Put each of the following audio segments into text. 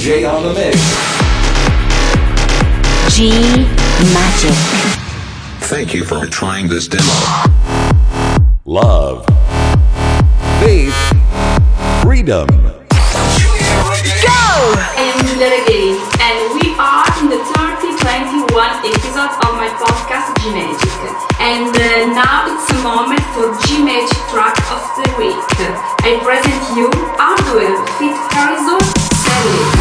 J on the mix. G Magic. Thank you for trying this demo. Love. Faith. Freedom. Go! I'm Gay, and we are in the 3021 episode of my podcast G Magic. And uh, now it's a moment for G Magic track of the week. I present you Hardwell Fit Harrison Sally.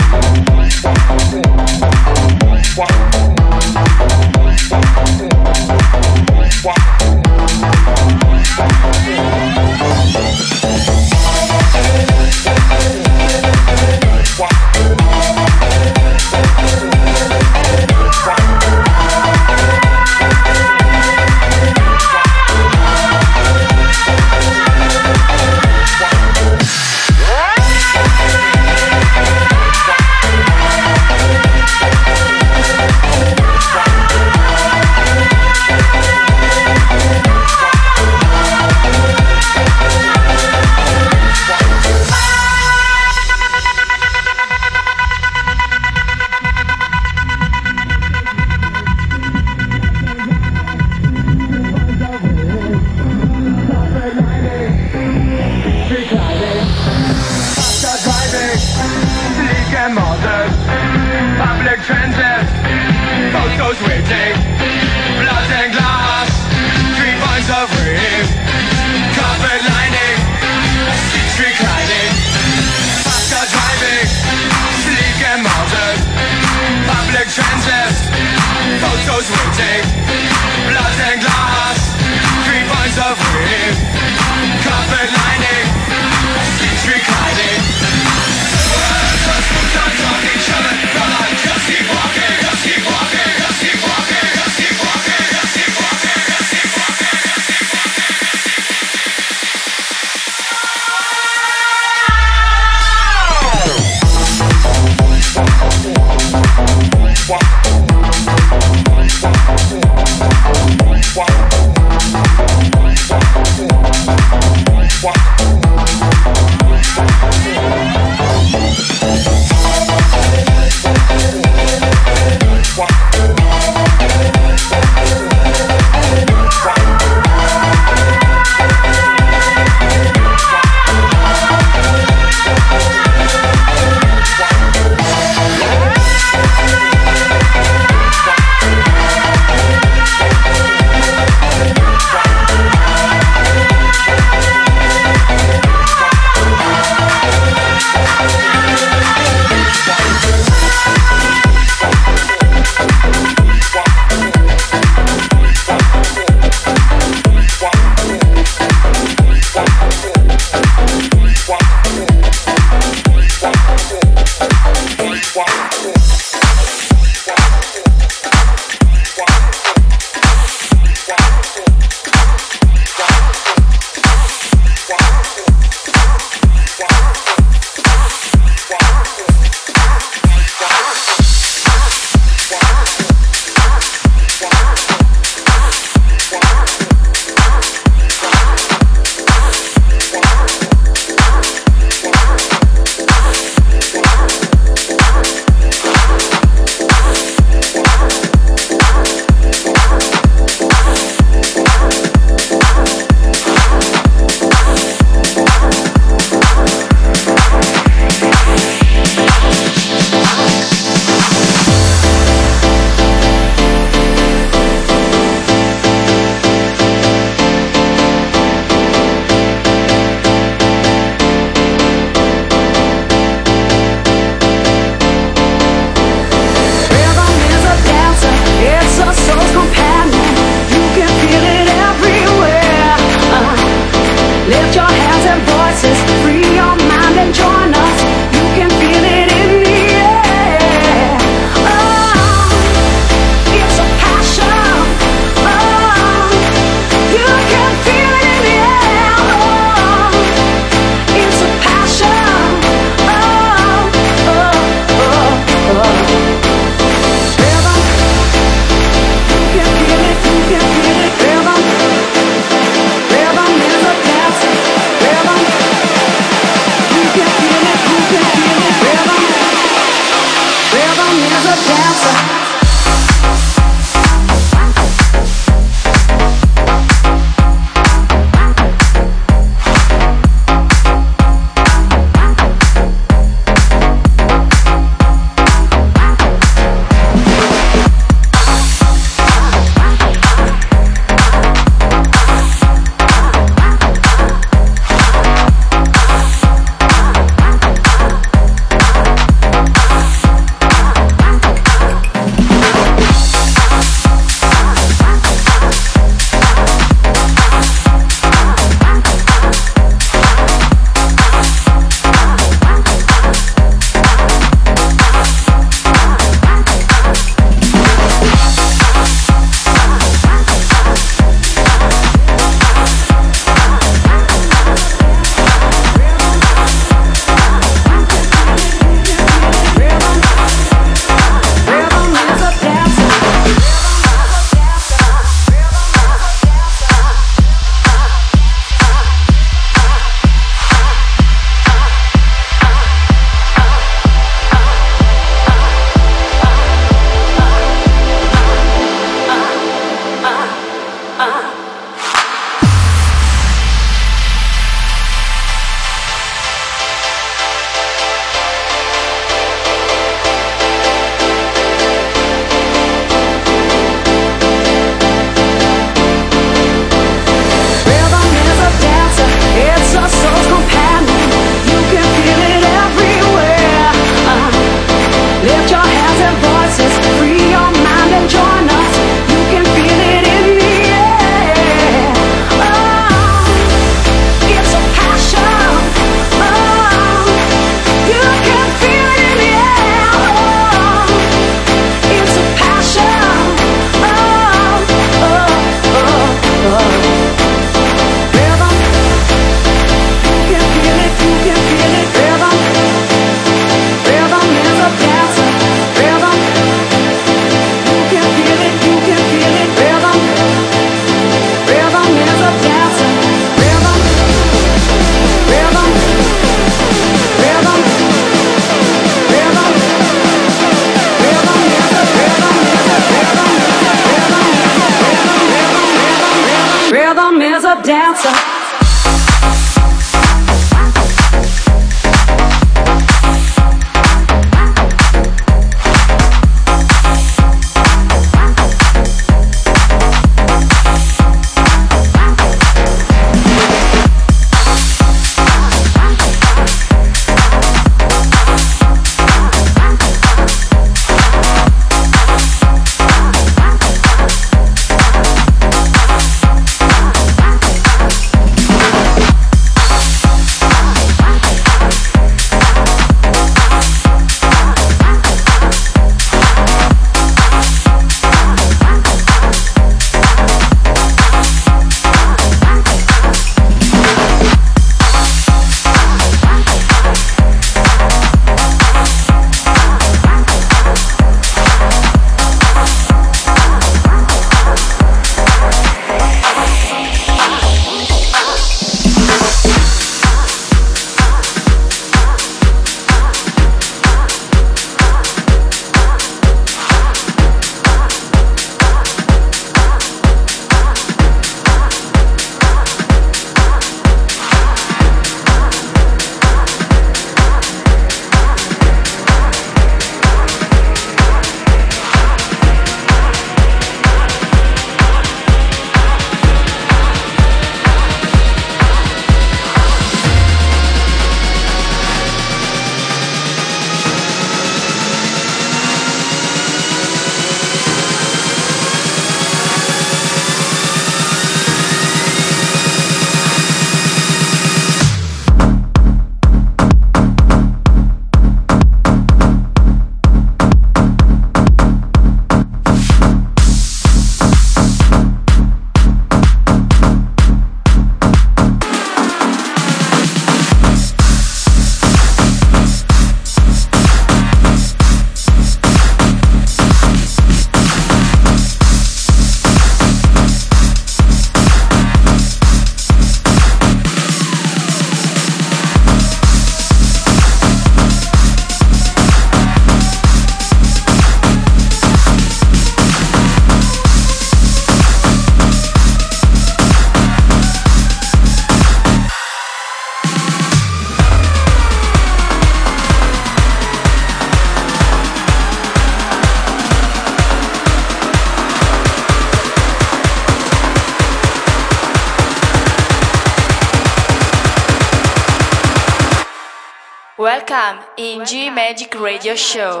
Radio Show.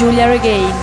Giulia Regain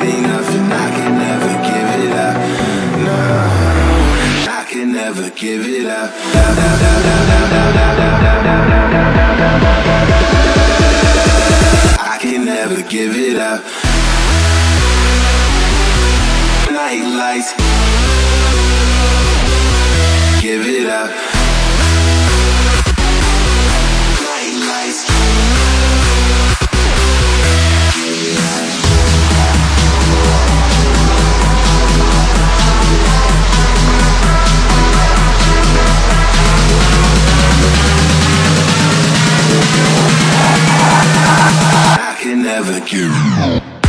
I can never give it up. No, I can never give it up. I can never give it up. Give it up. Night lights. I can never give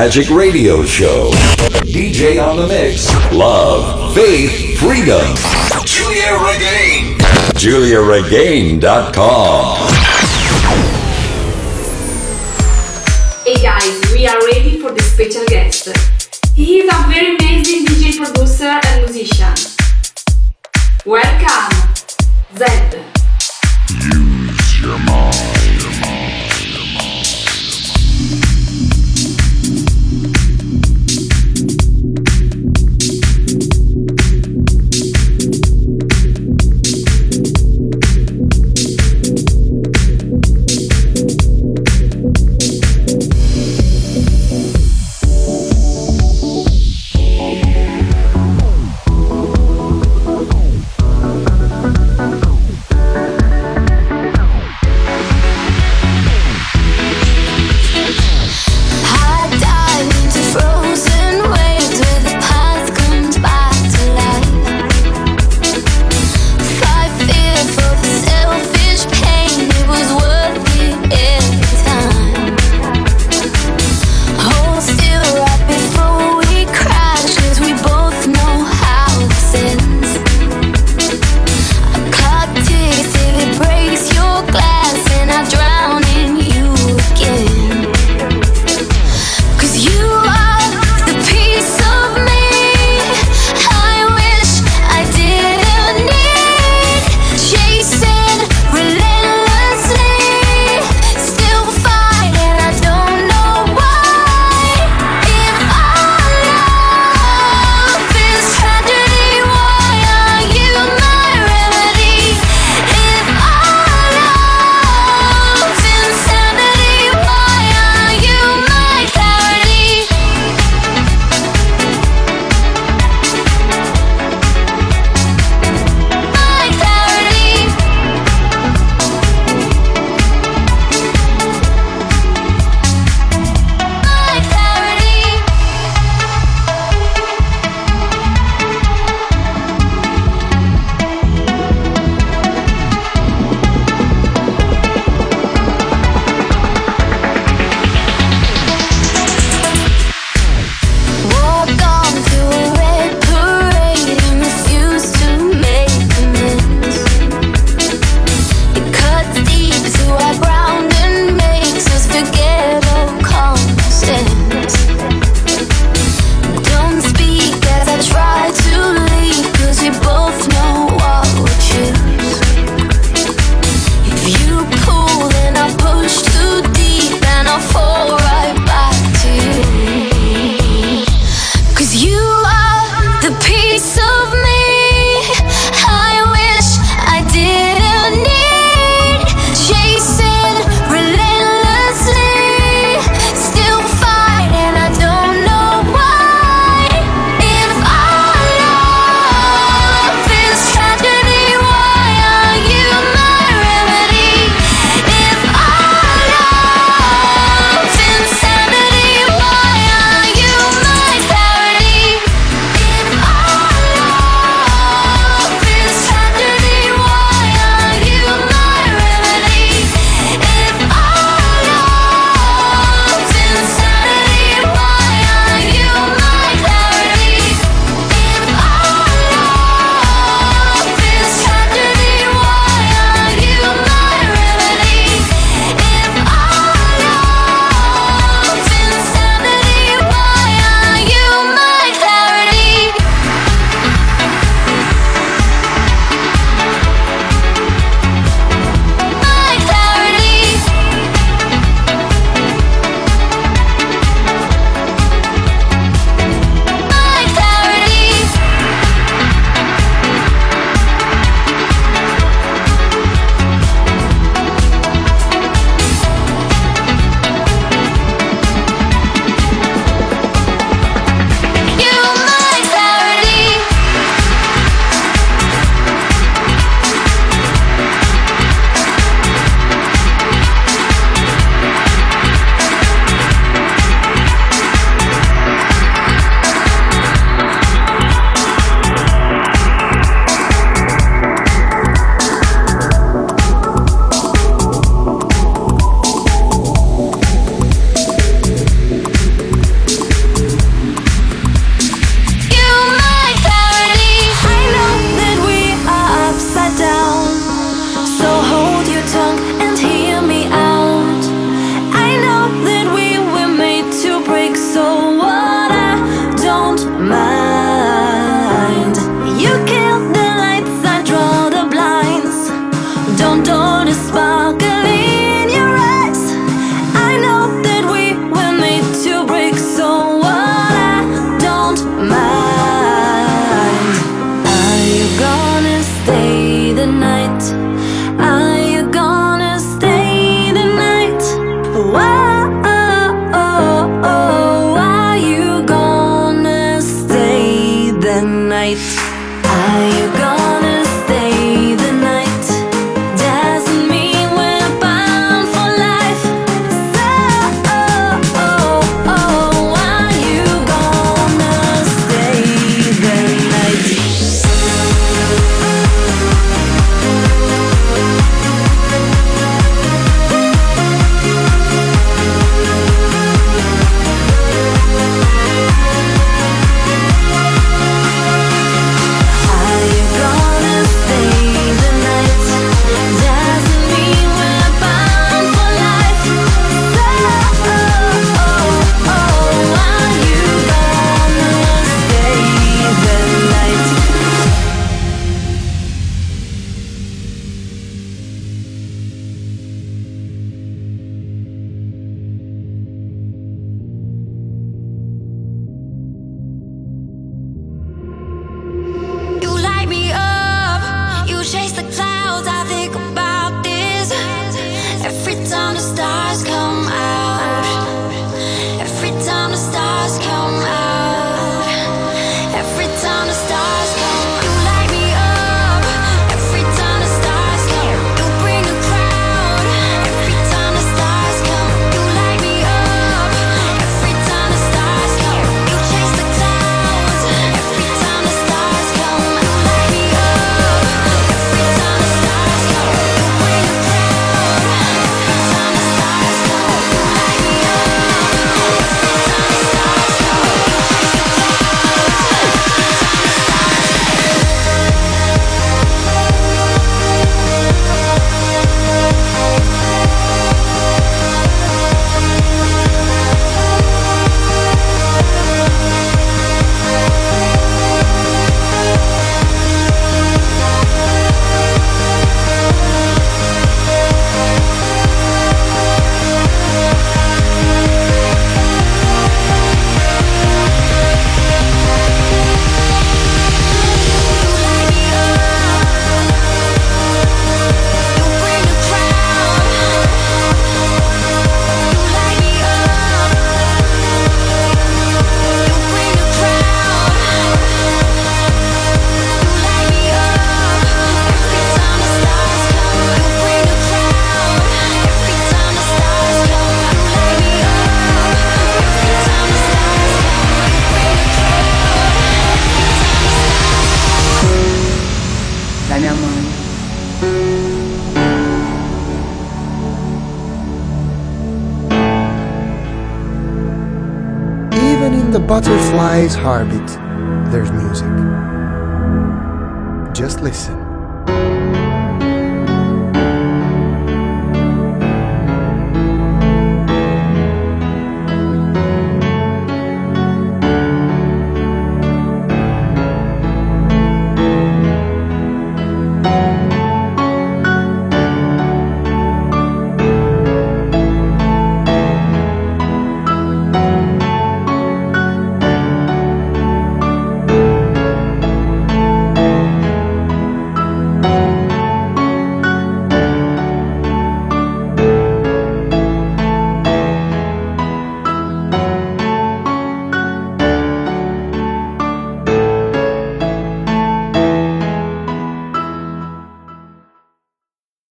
Magic Radio Show. DJ on the mix. Love, faith, freedom. Giulia Regain. GiuliaRegain.com. Hey guys, we are ready for the special guest. He is a very amazing DJ producer and musician. Welcome, Zedd. Use your mind.